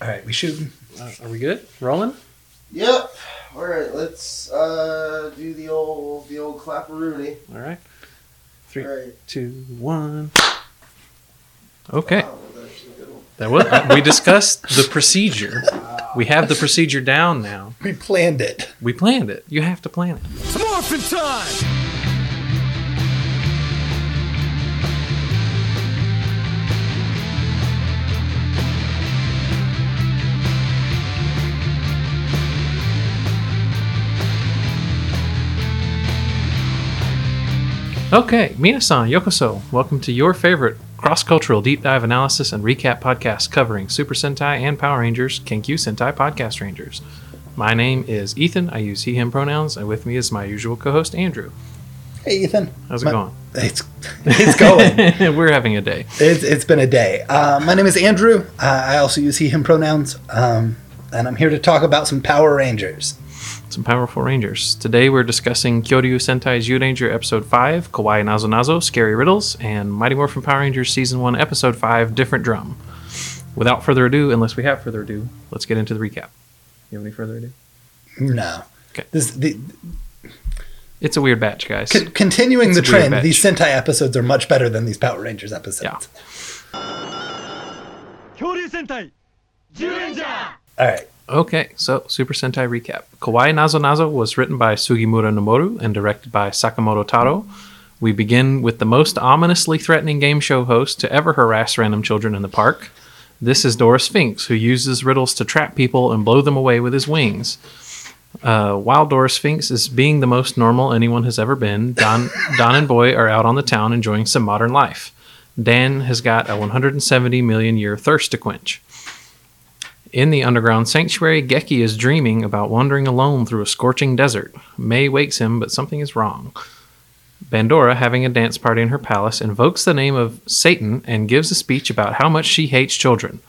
All right, we shooting. Uh, are we good? Rolling? Yep. All right, let's uh, do the old the old clapperoonie. All right. Three, All right. two, one. Okay. Wow, that was a good one. That was uh, we discussed the procedure. We have the procedure down now. We planned it. We planned it. You have to plan it. Some morphin' time! Okay, Minasan, Yokoso. Welcome to your favorite cross-cultural deep dive analysis and recap podcast covering Super Sentai and Power Rangers, Kenkyu Sentai Podcast Rangers. My name is Ethan. I use he/him pronouns, and with me is my usual co-host Andrew. Hey, Ethan. How's it My- going? It's it's going. We're having a day. it's it's been a day. Uh, my name is Andrew. Uh, I also use he him pronouns, um, and I'm here to talk about some Power Rangers some powerful rangers. Today we're discussing Kyoryu Sentai Zyuranger Episode 5, Kowai Nazo Nazo, Scary Riddles, and Mighty Morphin Power Rangers Season 1 Episode 5, Different Drum. Without further ado, unless we have further ado, let's get into the recap. You have any further ado? No. Okay. This, the, it's a weird batch, guys. Con- continuing it's the trend, these Sentai episodes are much better than these Power Rangers episodes. Yeah. All right. Okay, so Super Sentai recap. Kowai Nazo Nazo was written by Sugimura Noboru and directed by Sakamoto Taro. We begin with the most ominously threatening game show host to ever harass random children in the park. This is Dora Sphinx, who uses riddles to trap people and blow them away with his wings. Uh, while Dora Sphinx is being the most normal anyone has ever been, Dan, Dan and Boy are out on the town enjoying some modern life. Dan has got a 170 million year thirst to quench. In the underground sanctuary, Geki is dreaming about wandering alone through a scorching desert. May wakes him, but something is wrong. Bandora, having a dance party in her palace, invokes the name of Satan and gives a speech about how much she hates children.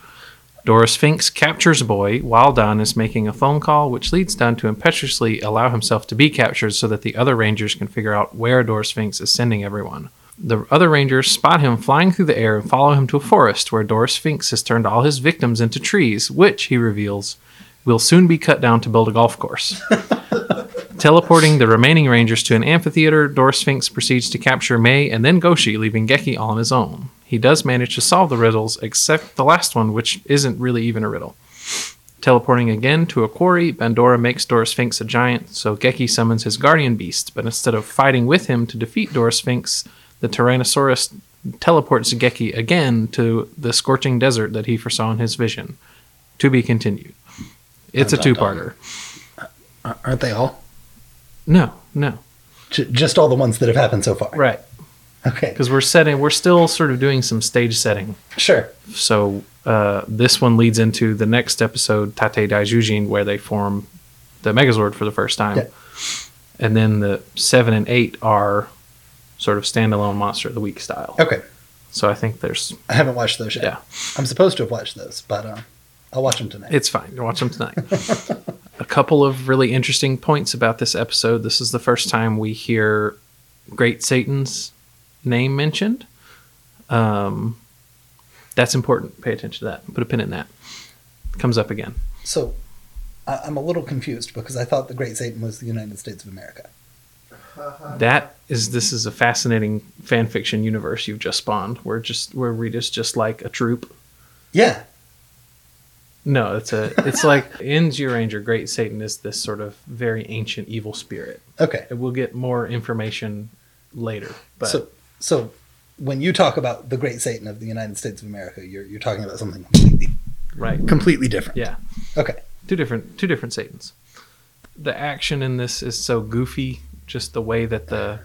Dora Sphinx captures a Boy while Dan is making a phone call, which leads Dan to impetuously allow himself to be captured so that the other Rangers can figure out where Dora Sphinx is sending everyone. The other Rangers spot him flying through the air and follow him to a forest where Dora Sphinx has turned all his victims into trees, which, he reveals, will soon be cut down to build a golf course. Teleporting the remaining Rangers to an amphitheater, Dora Sphinx proceeds to capture May and then Goshi, leaving Geki all on his own. He does manage to solve the riddles, except the last one, which isn't really even a riddle. Teleporting again to a quarry, Bandora makes Dora Sphinx a giant, so Geki summons his guardian beast, but instead of fighting with him to defeat Dora Sphinx, the Tyrannosaurus teleports Geki again to the scorching desert that he foresaw in his vision. To be continued. It's a two parter. Ar- Aren't they all? No, no. J- just all the ones that have happened so far. Right. Okay. Because we're setting, we're still sort of doing some stage setting. Sure. So uh, this one leads into the next episode, Tate Daijujin, where they form the Megazord for the first time. Yeah. And then the seven and eight are sort of standalone Monster of the Week style. Okay. So I think there's, I haven't watched those yet. yeah, I'm supposed to have watched those, but uh, I'll watch them tonight. it's fine. You watch them tonight. a couple of really interesting points about this episode. This is the first time we hear Great Satan's name mentioned. Um, that's important. Pay attention to that. Put a pin in that. Comes up again. So I- I'm a little confused because I thought the Great Satan was the United States of America. That is this is a fascinating fan fiction universe you've just spawned. Where just where Rita's just like a troop. Yeah. No, it's a it's like in Ranger, Great Satan is this sort of very ancient evil spirit. Okay. We'll get more information later. But so so when you talk about the Great Satan of the United States of America, you're you're talking about something completely right. completely different. Yeah. Okay. Two different two different Satans. The action in this is so goofy, just the way that the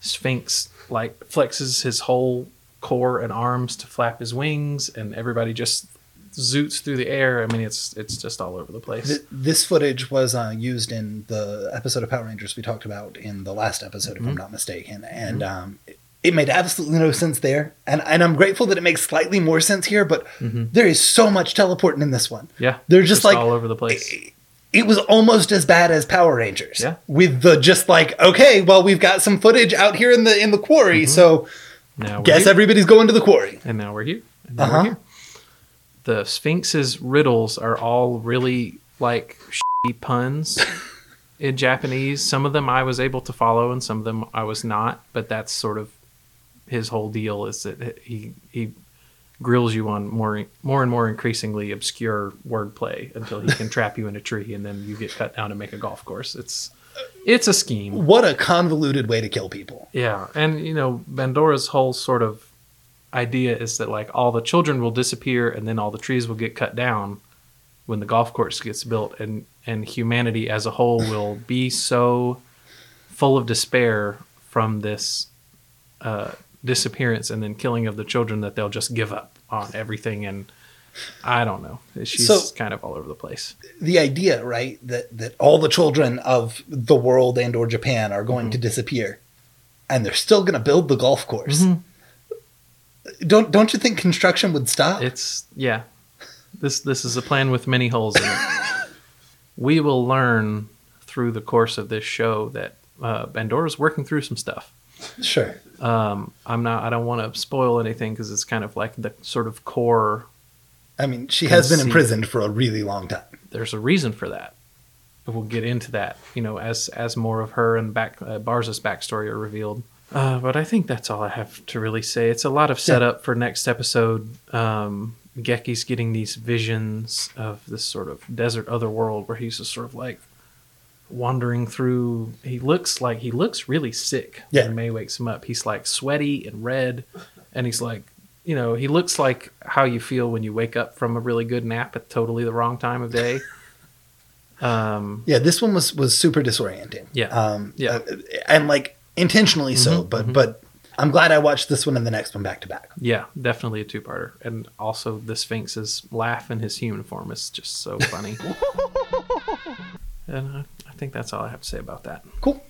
Sphinx like flexes his whole core and arms to flap his wings and everybody just zoots through the air. I mean it's it's just all over the place. Th- this footage was uh, used in the episode of Power Rangers we talked about in the last episode, if I'm not mistaken, and um, it, it made absolutely no sense there. And and I'm grateful that it makes slightly more sense here. But there is so much teleporting in this one. yeah. They're just, like all over the place. It, it was almost as bad as Power Rangers. Yeah. With the just like, okay, well, we've got some footage out here in the in the quarry, so Now we're guess here. everybody's going to the quarry. and now we're here. And now Uh-huh. we're here. the Sphinx's riddles are all really like puns in Japanese. Some of them I was able to follow, and some of them I was not. But that's sort of his whole deal is that he he grills you on more more and more increasingly obscure wordplay until he can trap you in a tree, and then you get cut down to make a golf course. It's it's a scheme. What a convoluted way to kill people. Yeah, and you know, Bandora's whole sort of idea is that like all the children will disappear and then all the trees will get cut down when the golf course gets built and and humanity as a whole will be so full of despair from this uh, disappearance and then killing of the children that they'll just give up on everything and I don't know. She's So- kind of all over the place. The idea, right, that that all the children of the world and or Japan are going to disappear, and they're still going to build the golf course. Don't don't you think construction would stop? It's yeah. This this is a plan with many holes in it. we will learn through the course of this show that uh, Bandora's working through some stuff. Sure. Um, I'm not. I don't want to spoil anything because it's kind of like the sort of core. I mean, she has been imprisoned for a really long time. There's a reason for that, but we'll get into that. You know, as as more of her and back uh, Barza's backstory are revealed. Uh, but I think that's all I have to really say. It's a lot of setup for next episode. Um, Geki's getting these visions of this sort of desert other world where he's just sort of like wandering through. He looks like he looks really sick. Yeah. When May wakes him up, he's like sweaty and red, and he's like, you know, he looks like how you feel when you wake up from a really good nap at totally the wrong time of day. Um, Yeah, this one was was super disorienting. Yeah. um, Yeah. uh, and like intentionally so. Mhm, But but I'm glad I watched this one and the next one back to back. Yeah, definitely a two-parter, and also the Sphinx's laugh in his human form is just so funny. and I think that's all I have to say about that. Cool.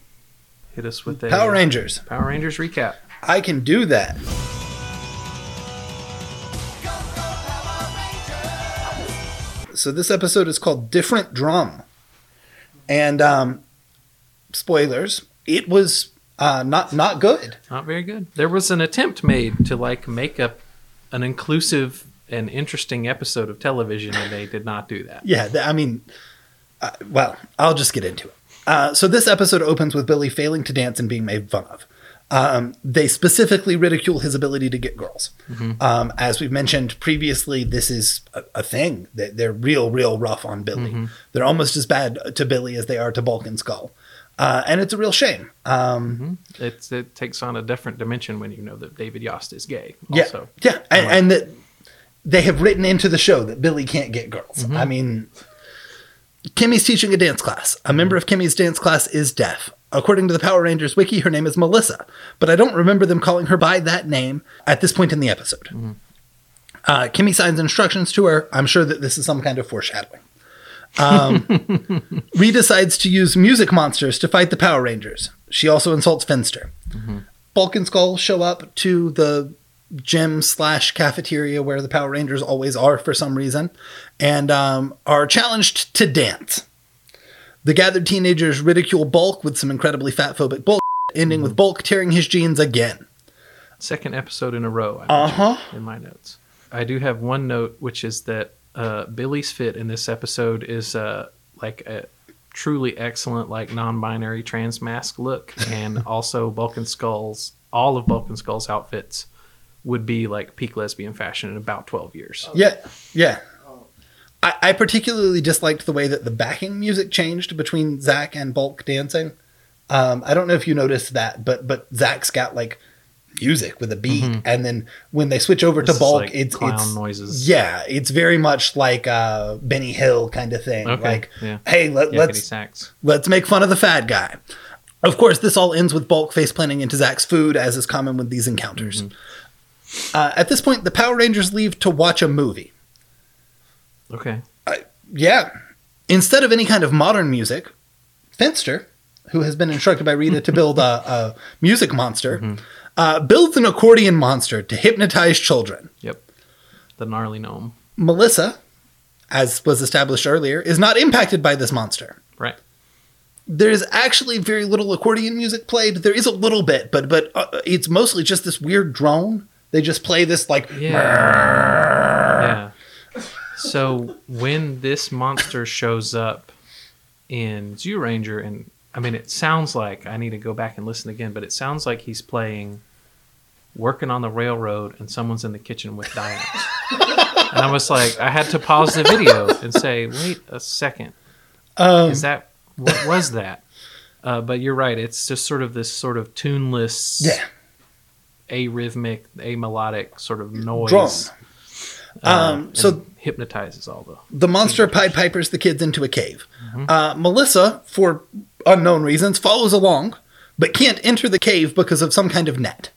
Hit us with a Power Rangers. Power Rangers recap. I can do that. So this episode is called Different Drum. And um spoilers, it was uh not not good. Not very good. There was an attempt made to like make up an inclusive and interesting episode of television, and they did not do that. Yeah, I mean uh, well, I'll just get into it. Uh, so this episode opens with Billy failing to dance and being made fun of. Um, they specifically ridicule his ability to get girls. Um, as we've mentioned previously, this is a, a thing. They, they're real, real rough on Billy. They're almost as bad to Billy as they are to Bulk and Skull. Uh, and it's a real shame. Um, It's, it takes on a different dimension when you know that David Yost is gay. yeah, Also, yeah, and, and that they have written into the show that Billy can't get girls. Mm-hmm. I mean, Kimmy's teaching a dance class. A member of Kimmy's dance class is deaf. According to the Power Rangers wiki, her name is Melissa, but I don't remember them calling her by that name at this point in the episode. Mm-hmm. Uh, Kimmy signs instructions to her. I'm sure that this is some kind of foreshadowing. Um, Ree decides to use music monsters to fight the Power Rangers. She also insults Finster. Bulk and Skull show up to the gym slash cafeteria where the Power Rangers always are for some reason, and um, are challenged to dance. The gathered teenagers ridicule Bulk with some incredibly fat phobic bull, ending with Bulk tearing his jeans again. second episode in a row. Uh huh. in my notes. I do have one note, which is that uh, Billy's fit in this episode is uh, like a truly excellent, like non-binary trans masc look, and also Bulk and Skull's all of Bulk and Skull's outfits would be like peak lesbian fashion in about twelve years. Yeah, yeah. I, I particularly disliked the way that the backing music changed between Zach and Bulk dancing. Um, I don't know if you noticed that, but but Zach's got like music with a beat, and then when they switch over Mm-hmm. This to Bulk, like it's clown it's noises. yeah, it's very much like uh, Benny Hill kind of thing. Okay, Like, yeah. hey, let, Yakety let's let's make fun of the fat guy. Of course, this all ends with Bulk face planting into Zach's food, as is common with these encounters. Uh, at this point, the Power Rangers leave to watch a movie. Okay. Yeah. Instead of any kind of modern music, Finster, who has been instructed by Rita to build a, a music monster, uh, builds an accordion monster to hypnotize children. Yep. The gnarly gnome. Melissa, as was established earlier, is not impacted by this monster. Right. There's actually very little accordion music played. There is a little bit, but but uh, it's mostly just this weird drone. They just play this like Yeah. yeah. So when this monster shows up in Zyuranger, and I mean, it sounds like I need to go back and listen again, but it sounds like he's playing working on the railroad and someone's in the kitchen with dynamite. and I was like, I had to pause the video and say, wait a second. Um, Is that, what was that? Uh, but you're right. It's just sort of this sort of tuneless, yeah, arrhythmic, amelodic sort of noise. uh, Um, and so hypnotizes all the the monster Pied Pipers the kids into a cave. Mm-hmm. Uh, Melissa, for unknown reasons, follows along, but can't enter the cave because of some kind of net.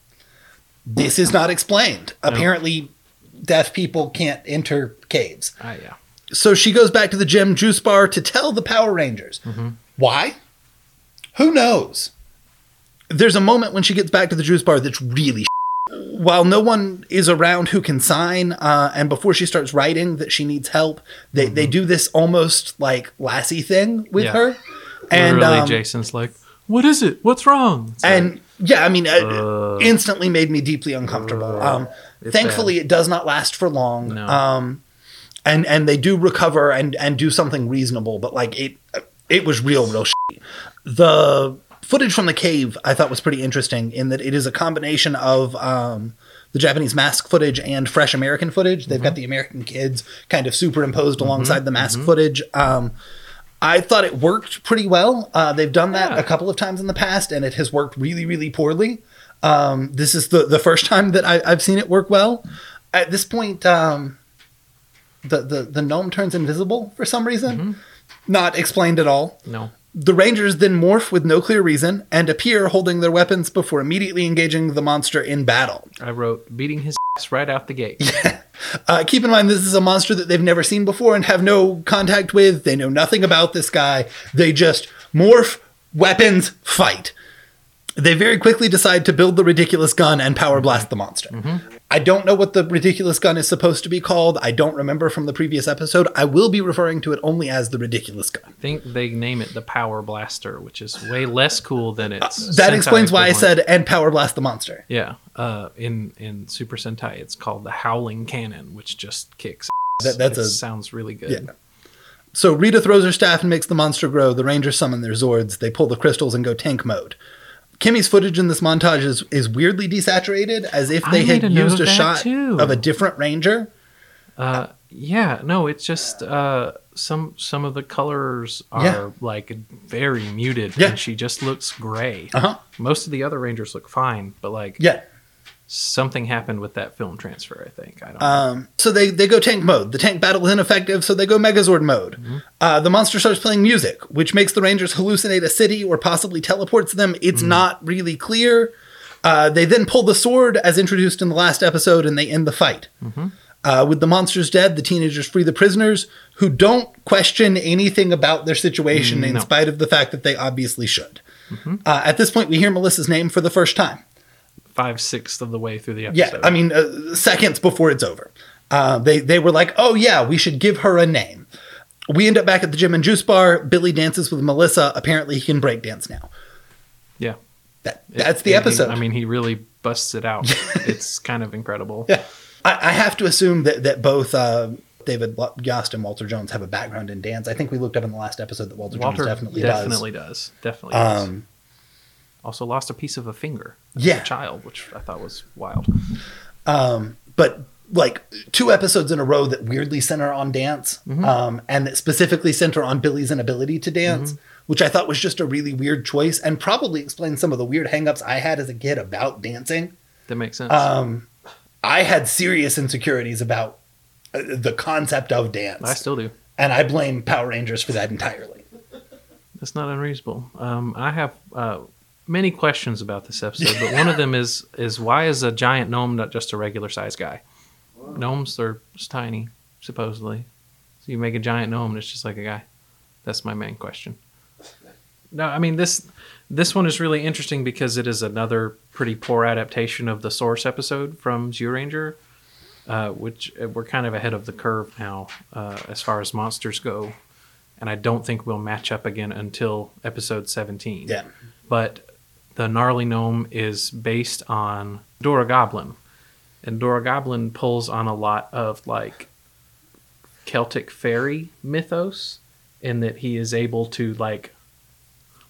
This is not explained. Apparently, deaf people can't enter caves. Ah, yeah. So she goes back to the gym juice bar to tell the Power Rangers. Mm-hmm. Why? Who knows? There's a moment when she gets back to the juice bar that's really while no one is around who can sign, uh, and before she starts writing that she needs help, they, they do this almost like Lassie thing with Mm-hmm. Yeah. her. And Literally, um, Jason's like, "What is it? What's wrong?" It's like, and yeah, I mean, it Uh. instantly made me deeply uncomfortable. um, it's thankfully, it does not last for long. No. Um, and and they do recover and and do something reasonable, but like it, it was real, real. The footage from the cave I thought was pretty interesting in that it is a combination of um, the Japanese mask footage and fresh American footage. They've got the American kids kind of superimposed alongside the mask footage. Um, I thought it worked pretty well. Uh, they've done that Yeah. a couple of times in the past, and it has worked really, really poorly. Um, this is the the first time that I, I've seen it work well. At this point, um, the, the the gnome turns invisible for some reason, not explained at all. no, The Rangers then morph with no clear reason and appear holding their weapons before immediately engaging the monster in battle. I wrote beating his ass right out the gate. Uh, keep in mind, this is a monster that they've never seen before and have no contact with. They know nothing about this guy. They just morph, weapons, fight. They very quickly decide to build the ridiculous gun and power blast the monster. I don't know what the ridiculous gun is supposed to be called. I don't remember from the previous episode. I will be referring to it only as the ridiculous gun. I think they name it the Power Blaster, which is way less cool than its. Uh, That Sentai explains why I said and power blast the monster. Yeah, uh, in in Super Sentai, it's called the Howling Cannon, which just kicks. That- that's It a- sounds really good. Yeah. So Rita throws her staff and makes the monster grow. The Rangers summon their Zords. They pull the crystals and go tank mode. Kimmy's footage in this montage is, is weirdly desaturated, as if they had made a note used a shot too. of a different Ranger. Uh, yeah, no, it's just uh, some some of the colors are Yeah. like very muted, Yeah. and she just looks gray. Uh huh. Most of the other Rangers look fine, but like Yeah. Something happened with that film transfer. I think I don't. know. Um, so they, they go tank mode. The tank battle is ineffective, so they go Megazord mode. Mm-hmm. Uh, the monster starts playing music, which makes the Rangers hallucinate a city or possibly teleports them. It's Mm-hmm. not really clear. Uh, they then pull the sword, as introduced in the last episode, and they end the fight. Mm-hmm. Uh, with the monsters dead, the teenagers free the prisoners, who don't question anything about their situation, in No. spite of the fact that they obviously should. Uh, at this point, we hear Melissa's name for the first time. Five sixths of the way through the episode. Yeah. I mean, uh, seconds before it's over. Uh, they they were like, "Oh yeah, we should give her a name." We end up back at the gym and juice bar. Billy dances with Melissa. Apparently, he can break dance now. yeah. That that's the It- it- episode. I mean, he really busts it out. it's kind of incredible. yeah, I, I have to assume that that both uh, David Yost and Walter Jones have a background in dance. I think we looked up in the last episode that Walter, Walter Jones definitely, definitely does. Definitely does. Um, also lost a piece of a finger as Yeah. a child, which I thought was wild. um, but like two episodes in a row that weirdly center on dance Mm-hmm. um, and that specifically center on Billy's inability to dance, Mm-hmm. which I thought was just a really weird choice and probably explains some of the weird hangups I had as a kid about dancing. That makes sense. Um, I had serious insecurities about uh, the concept of dance, I still do. and I blame Power Rangers for that entirely. That's not unreasonable. Um, I have uh, many questions about this episode, but one of them is is why is a giant gnome not just a regular sized guy? Gnomes are tiny, supposedly. So you make a giant gnome and it's just like a guy. That's my main question. No, I mean this this one is really interesting because it is another pretty poor adaptation of the source episode from Zyuranger, uh, which uh, we're kind of ahead of the curve now uh, as far as monsters go, and I don't think we'll match up again until episode seventeen. Yeah. But the gnarly gnome is based on Dora Goblin, and Dora Goblin pulls on a lot of like Celtic fairy mythos in that he is able to like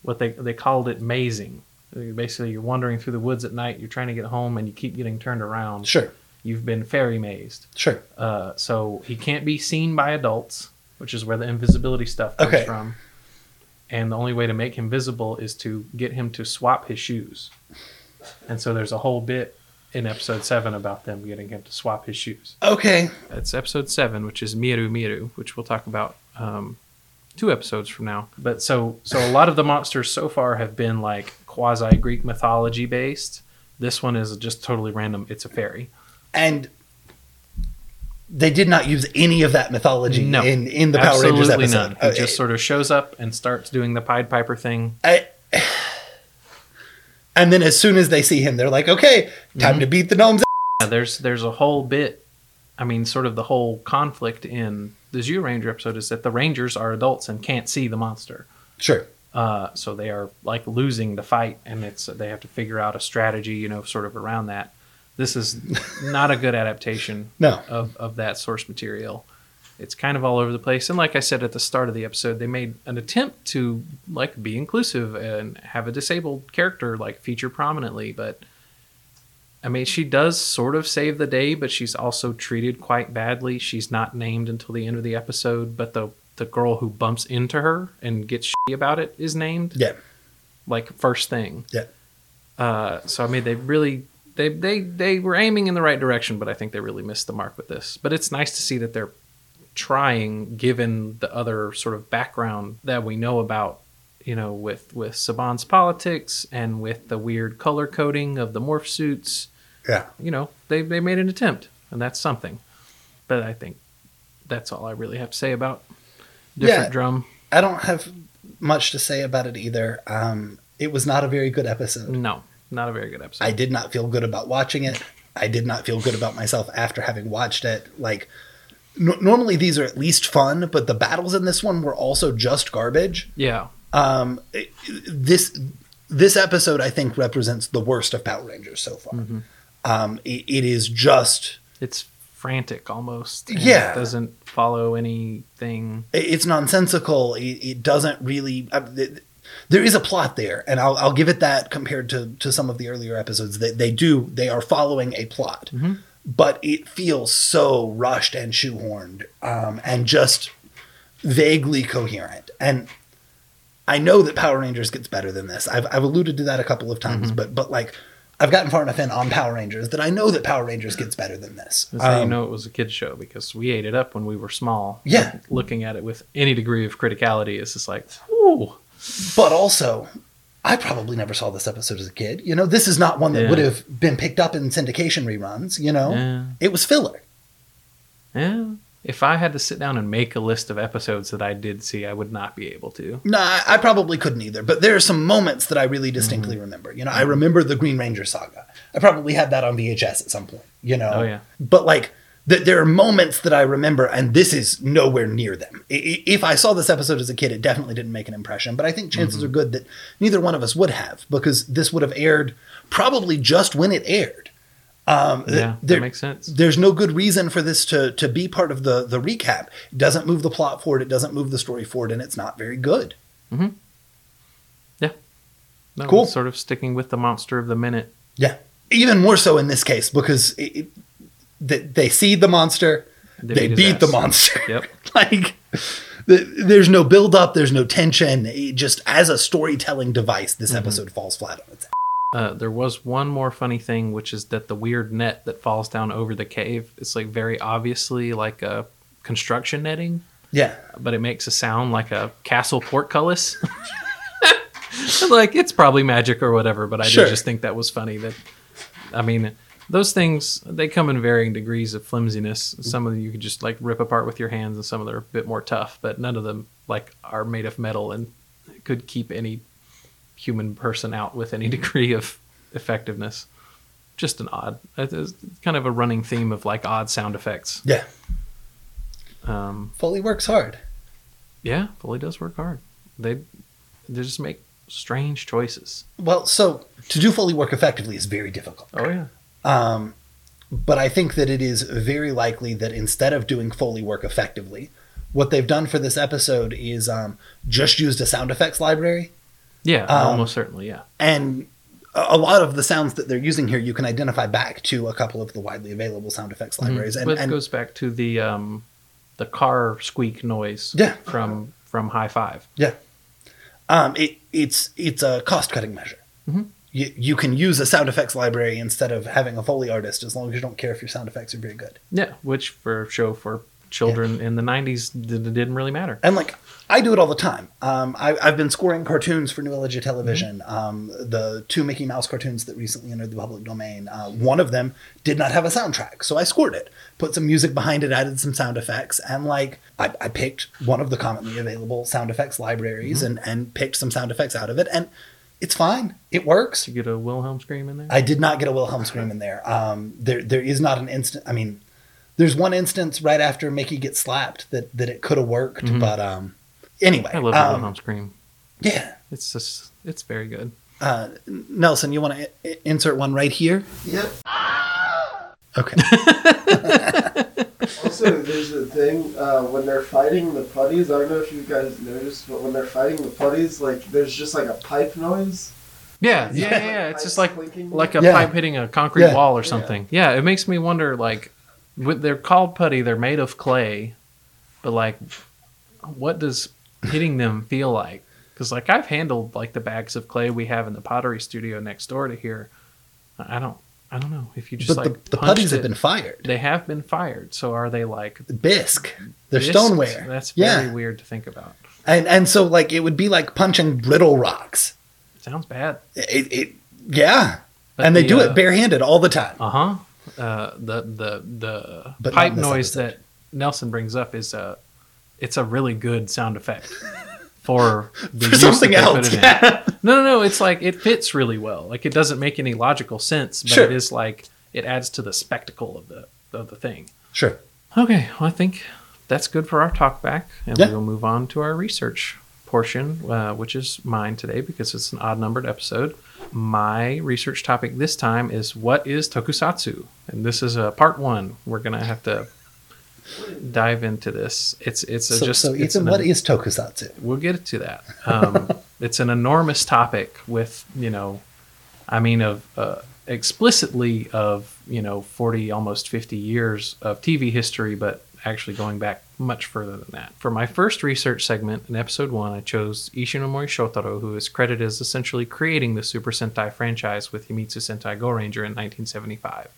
what they they called it mazing. Basically, you're wandering through the woods at night. You're trying to get home, and you keep getting turned around. Sure, You've been fairy mazed. sure. Uh, so he can't be seen by adults, which is where the invisibility stuff comes Okay. from. And the only way to make him visible is to get him to swap his shoes. And so there's a whole bit in episode seven about them getting him to swap his shoes. Okay, It's episode seven, which is Miru Miru, which we'll talk about um, two episodes from now. But so so a lot of the monsters so far have been like quasi Greek mythology based. This one is just totally random. It's a fairy. and they did not use any of that mythology No, in in the Power Rangers Absolutely episode. none. He Uh, just sort of shows up and starts doing the Pied Piper thing. I- and then as soon as they see him, they're like, "Okay, time Mm-hmm. to beat the gnomes." Yeah, there's there's a whole bit. I mean, sort of the whole conflict in the Zyuranger episode is that the Rangers are adults and can't see the monster. Sure. Uh, so they are like losing the fight, and it's they have to figure out a strategy, you know, sort of around that. This is not a good adaptation No. of of that source material. It's kind of all over the place, and like I said at the start of the episode, they made an attempt to like be inclusive and have a disabled character like feature prominently, but I mean, she does sort of save the day, but she's also treated quite badly. She's not named until the end of the episode, but the the girl who bumps into her and gets shitty about it is named Yeah. like first thing. Yeah. Uh, so I mean, they really they they they were aiming in the right direction, but I think they really missed the mark with this. But it's nice to see that they're trying, given the other sort of background that we know about, you know, with with Saban's politics and with the weird color coding of the morph suits. Yeah. You know, they they made an attempt, and that's something. But I think that's all I really have to say about different Yeah. drum. I don't have much to say about it either. Um, it was not a very good episode. No, not a very good episode. I did not feel good about watching it. I did not feel good about myself after having watched it. Like, n- normally these are at least fun, but the battles in this one were also just garbage. yeah. Um, it- this this episode, I think, represents the worst of Power Rangers so far. Mm-hmm. Um, it, it is just it's frantic almost. Yeah. it doesn't follow anything. it's nonsensical. It, it doesn't really. Th- there is a plot there, and I'll, I'll give it that compared to to some of the earlier episodes. That they do, they are following a plot, but it feels so rushed and shoehorned, um, and just vaguely coherent. And I know that Power Rangers gets better than this. I've I've alluded to that a couple of times, but but like. I've gotten far enough in on Power Rangers that I know that Power Rangers gets better than this. That's how you Um, know it was a kid's show because we ate it up when we were small. Yeah. Looking at it with any degree of criticality, it's just like, ooh. But also, I probably never saw this episode as a kid. You know, this is not one that Yeah. would have been picked up in syndication reruns. You know, Yeah. it was filler. Yeah. If I had to sit down and make a list of episodes that I did see, I would not be able to. No, I, I probably couldn't either. But there are some moments that I really distinctly Mm-hmm. remember. You know, I remember the Green Ranger saga. I probably had that on VHS at some point. You know, Oh, yeah. But like. Th- There are moments that I remember, and this is nowhere near them. If I saw this episode as a kid, it definitely didn't make an impression. But I think chances Mm-hmm. are good that neither one of us would have, because this would have aired probably just when it aired. Um, Yeah, there- that makes sense. there's no good reason for this to to be part of the the recap. It doesn't move the plot forward. It doesn't move the story forward, and it's not very good. Hmm. No, Cool. Sort of sticking with the monster of the minute. Yeah, even more so in this case because it, it, they, they see the monster, They they, beat beat the monster. Yep. like the, there's no build up, there's no tension. It just as a storytelling device, this Mm-hmm. episode falls flat on its. Uh, there was one more funny thing, which is that the weird net that falls down over the cave is like very obviously like a construction netting, Yeah, but it makes a sound like a castle portcullis. like it's probably magic or whatever, but I Sure. did just think that was funny. That I mean, those things they come in varying degrees of flimsiness. Some of them you could just like rip apart with your hands, and some of them are a bit more tough. But none of them like are made of metal and could keep any human person out with any degree of effectiveness. Just an odd, it's kind of a running theme of like odd sound effects. yeah. Um, Foley works hard. yeah, Foley does work hard. They they just make strange choices. Well, so to do Foley work effectively is very difficult. Oh yeah, Um, but I think that it is very likely that instead of doing Foley work effectively, what they've done for this episode is um, just used a sound effects library. Yeah, Um, almost certainly. Yeah. And a lot of the sounds that they're using here, you can identify back to a couple of the widely available sound effects libraries. And, Mm-hmm. but it goes back to the um, the car squeak noise. Yeah. From from High Five. Yeah. Um, it, it's it's a cost cutting measure. Mm-hmm. You, you can use a sound effects library instead of having a Foley artist as long as you don't care if your sound effects are very good. Yeah, which for a show for children in the '90s did, didn't really matter. And like I do it all the time. Um, I, I've been scoring cartoons for New Ellijay Television. Um, the two Mickey Mouse cartoons that recently entered the public domain. Uh, one of them did not have a soundtrack, so I scored it, put some music behind it, added some sound effects, and like I, I picked one of the commonly available sound effects libraries and and picked some sound effects out of it, and it's fine. It works. You get a Wilhelm scream in there. I did not get a Wilhelm scream in there. Um, there, there is not an instant. I mean, there's one instance right after Mickey gets slapped that that it could have worked, but um, anyway, Mm-hmm. I love the um, Wilhelm scream. yeah. It's just it's very good. Uh, Nelson, you want to insert one right here? Yep. Okay. Also, there's a thing uh, when they're fighting the putties. I don't know if you guys noticed, but when they're fighting the putties, like there's just like a pipe noise. Yeah, yeah, yeah. Yeah. yeah. It's just like clinking. like a Yeah. pipe hitting a concrete Yeah. wall or something. Yeah. it makes me wonder. Like, with, they're called putty. They're made of clay, but like, what does hitting them feel like? Because like I've handled like the bags of clay we have in the pottery studio next door to here. I don't. I don't know if you just but like the, the putties have been fired. They have been fired. So are they like Bisque. They're discs? stoneware. That's yeah. very weird to think about. And and so like it would be like punching brittle rocks. Sounds bad. It, it yeah. But and they the, do uh, it barehanded all the time. Uh huh. Uh, the the the But pipe noise episode. that Nelson brings up is a it's a really good sound effect for the For something else. in. No, no, no. It's like it fits really well. Like it doesn't make any logical sense, but Sure. it is like it adds to the spectacle of the of the thing. Sure. Okay, well, I think that's good for our talk back, and Yeah. we will move on to our research portion, uh, which is mine today because it's an odd numbered episode. My research topic this time is what is tokusatsu, and this is a part one. We're gonna have to dive into this. It's it's a So, just so it's Ethan, an- what is tokusatsu? we'll get to that. Um, it's an enormous topic with, you know, I mean, of uh, explicitly of, you know, 40, almost 50 years of TV history, but actually going back much further than that. For my first research segment in episode one, I chose Ishinomori Shotaro, who is credited as essentially creating the Super Sentai franchise with Himitsu Sentai Go Ranger in 1975.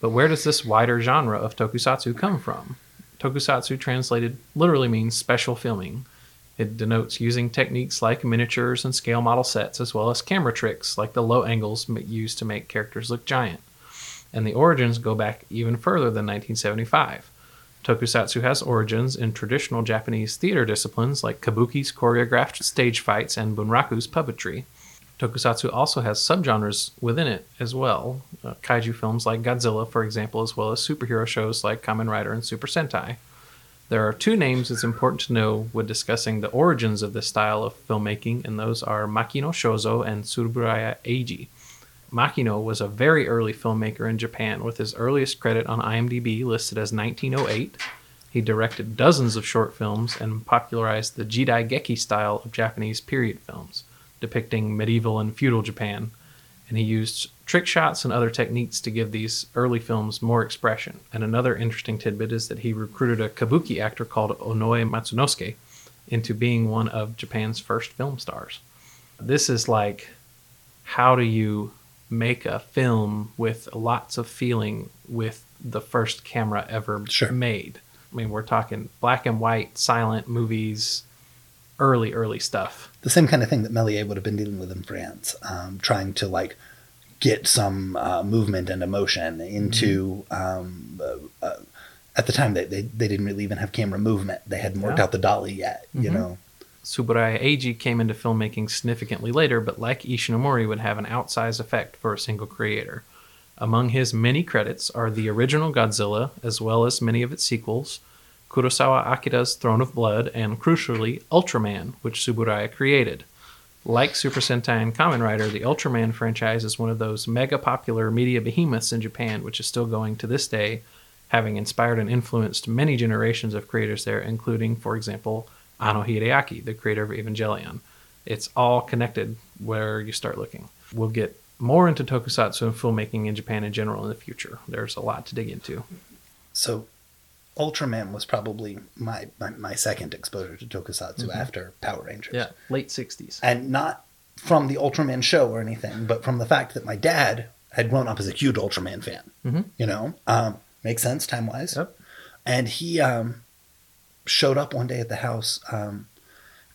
But where does this wider genre of tokusatsu come from? Tokusatsu translated literally means special filming. It denotes using techniques like miniatures and scale model sets, as well as camera tricks like the low angles used to make characters look giant. And the origins go back even further than 1975. Tokusatsu has origins in traditional Japanese theater disciplines like kabuki's choreographed stage fights and bunraku's puppetry. Tokusatsu also has subgenres within it as well. Uh, kaiju films like Godzilla, for example, as well as superhero shows like Kamen Rider and Super Sentai. There are two names it's important to know when discussing the origins of this style of filmmaking, and those are Makino Shozo and Tsuburaya Eiji. Makino was a very early filmmaker in Japan, with his earliest credit on IMDb listed as 1908. He directed dozens of short films and popularized the Jidai Geki style of Japanese period films, depicting medieval and feudal Japan. And he used trick shots and other techniques to give these early films more expression. And another interesting tidbit is that he recruited a kabuki actor called Onoe Matsunosuke into being one of Japan's first film stars. This is like how do you make a film with lots of feeling with the first camera ever Sure. made? I mean, we're talking black and white, silent movies, early, early stuff. the same kind of thing that Méliès would have been dealing with in France, um, trying to like get some uh, movement and emotion into. Um, uh, uh, at the time, they, they they didn't really even have camera movement. They hadn't worked Yeah. out the dolly yet. You Mhm. know, Tsuburaya Eiji came into filmmaking significantly later, but like Ishinomori would have an outsized effect for a single creator. Among his many credits are the original Godzilla, as well as many of its sequels, Kurosawa Akira's Throne of Blood, and crucially, Ultraman, which Tsuburaya created. Like Super Sentai and Kamen Rider, the Ultraman franchise is one of those mega popular media behemoths in Japan, which is still going to this day, having inspired and influenced many generations of creators there, including, for example, Anno Hideaki, the creator of Evangelion. It's all connected where you start looking. We'll get more into tokusatsu and filmmaking in Japan in general in the future. There's a lot to dig into. So, Ultraman was probably my my, my second exposure to tokusatsu after Power Rangers. Yeah, late 60s. and not from the Ultraman show or anything, but from the fact that my dad had grown up as a huge Ultraman fan. Mhm. You know, um, makes sense time wise. Yep. And he um, showed up one day at the house. Um,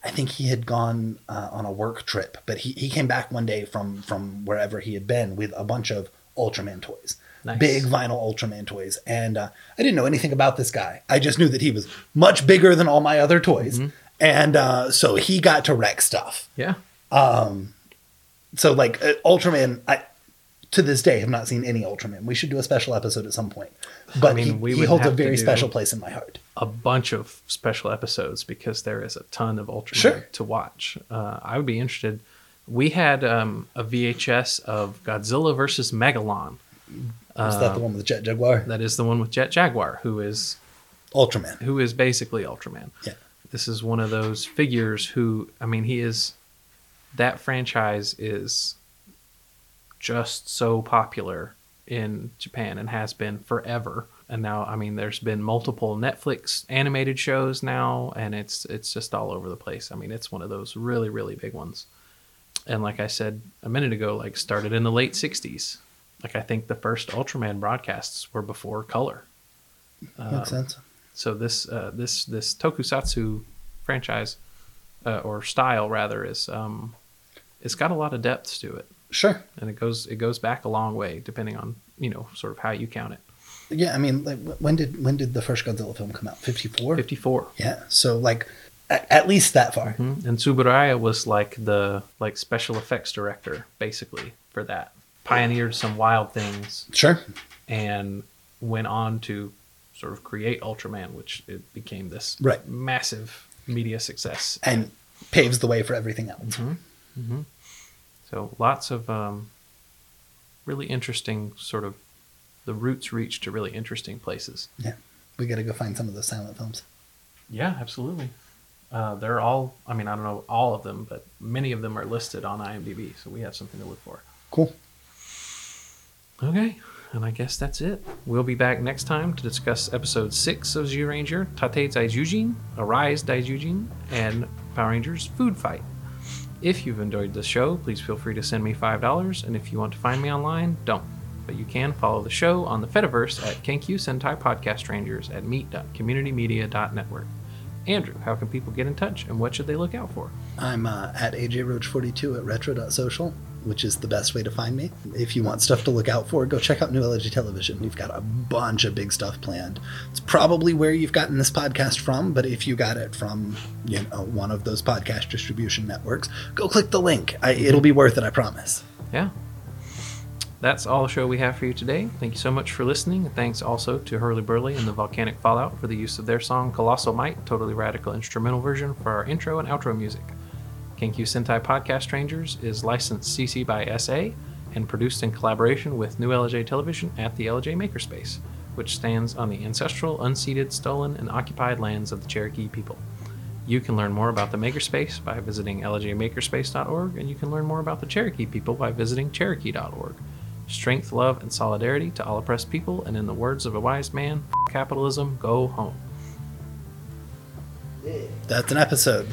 I think he had gone uh, on a work trip, but he, he came back one day from from wherever he had been with a bunch of Ultraman toys. Nice. Big vinyl Ultraman toys. And uh, I didn't know anything about this guy. I just knew that he was much bigger than all my other toys. And uh, so he got to wreck stuff. Yeah. So like uh, Ultraman, I to this day have not seen any Ultraman. We should do a special episode at some point. But mean, he, we he holds a very special place in my heart. a bunch of special episodes because there is a ton of Ultraman Sure. to watch. Uh, I would be interested. We had um, a VHS of Godzilla versus Megalon. Is that the one with Jet Jaguar? That is the one with Jet Jaguar, who is Ultraman. who is basically Ultraman. Yeah. This is one of those figures who, I mean, he is. That franchise is just so popular in Japan and has been forever. And now, I mean, there's been multiple Netflix animated shows now, and it's it's just all over the place. I mean, it's one of those really really big ones. And like I said a minute ago, like started in the late '60s. Like I think the first Ultraman broadcasts were before color. Makes sense. So this uh, this this tokusatsu franchise uh, or style rather is um, it's got a lot of depths to it, Sure. and it goes it goes back a long way depending on you know sort of how you count it. Yeah, I mean, like, when did when did the first Godzilla film come out? Fifty four. Fifty four. Yeah. So like, at least that far. Mm-hmm. And Tsuburaya was like the like special effects director basically for that. Pioneered some wild things Sure. and went on to sort of create Ultraman, which it became this Right. massive media success. And paves the way for everything else. So lots of um, really interesting sort of the roots reach to really interesting places. Yeah. We got to go find some of those silent films. Yeah, absolutely. Uh, they're all, I mean, I don't know all of them, but many of them are listed on IMDb, so we have something to look for. Cool. Okay, and I guess that's it. We'll be back next time to discuss episode 6 of Zyuranger, Tate Daijujin, Arise Daijujin, and Power Rangers Food Fight. If you've enjoyed this show, please feel free to send me $5, and if you want to find me online, don't. But you can follow the show on the Fediverse at Kenkyu Sentai Podcast Rangers at meet.communitymedia.network. Andrew, how can people get in touch, and what should they look out for? I'm uh, at AJRoach42 at retro.social, which is the best way to find me. If you want stuff to look out for, go check out New Ellijay Television. We've got a bunch of big stuff planned. It's probably where you've gotten this podcast from, but if you got it from you know one of those podcast distribution networks, go click the link. I, it'll be worth it, I promise. yeah. That's all the show we have for you today. Thank you so much for listening. And thanks also to Hurley Burley and the Volcanic Fallout for the use of their song Colossal Might, totally radical instrumental version for our intro and outro music. Kenkyu Sentai Podcast Strangers is licensed CC by SA and produced in collaboration with New Ellijay Television at the Ellijay Makerspace, which stands on the ancestral, unceded, stolen, and occupied lands of the Cherokee people. You can learn more about the Makerspace by visiting ellijaymakerspace.org, and you can learn more about the Cherokee people by visiting cherokee.org. Strength, love, and solidarity to all oppressed people, and in the words of a wise man, "F- capitalism, go home. That's an episode.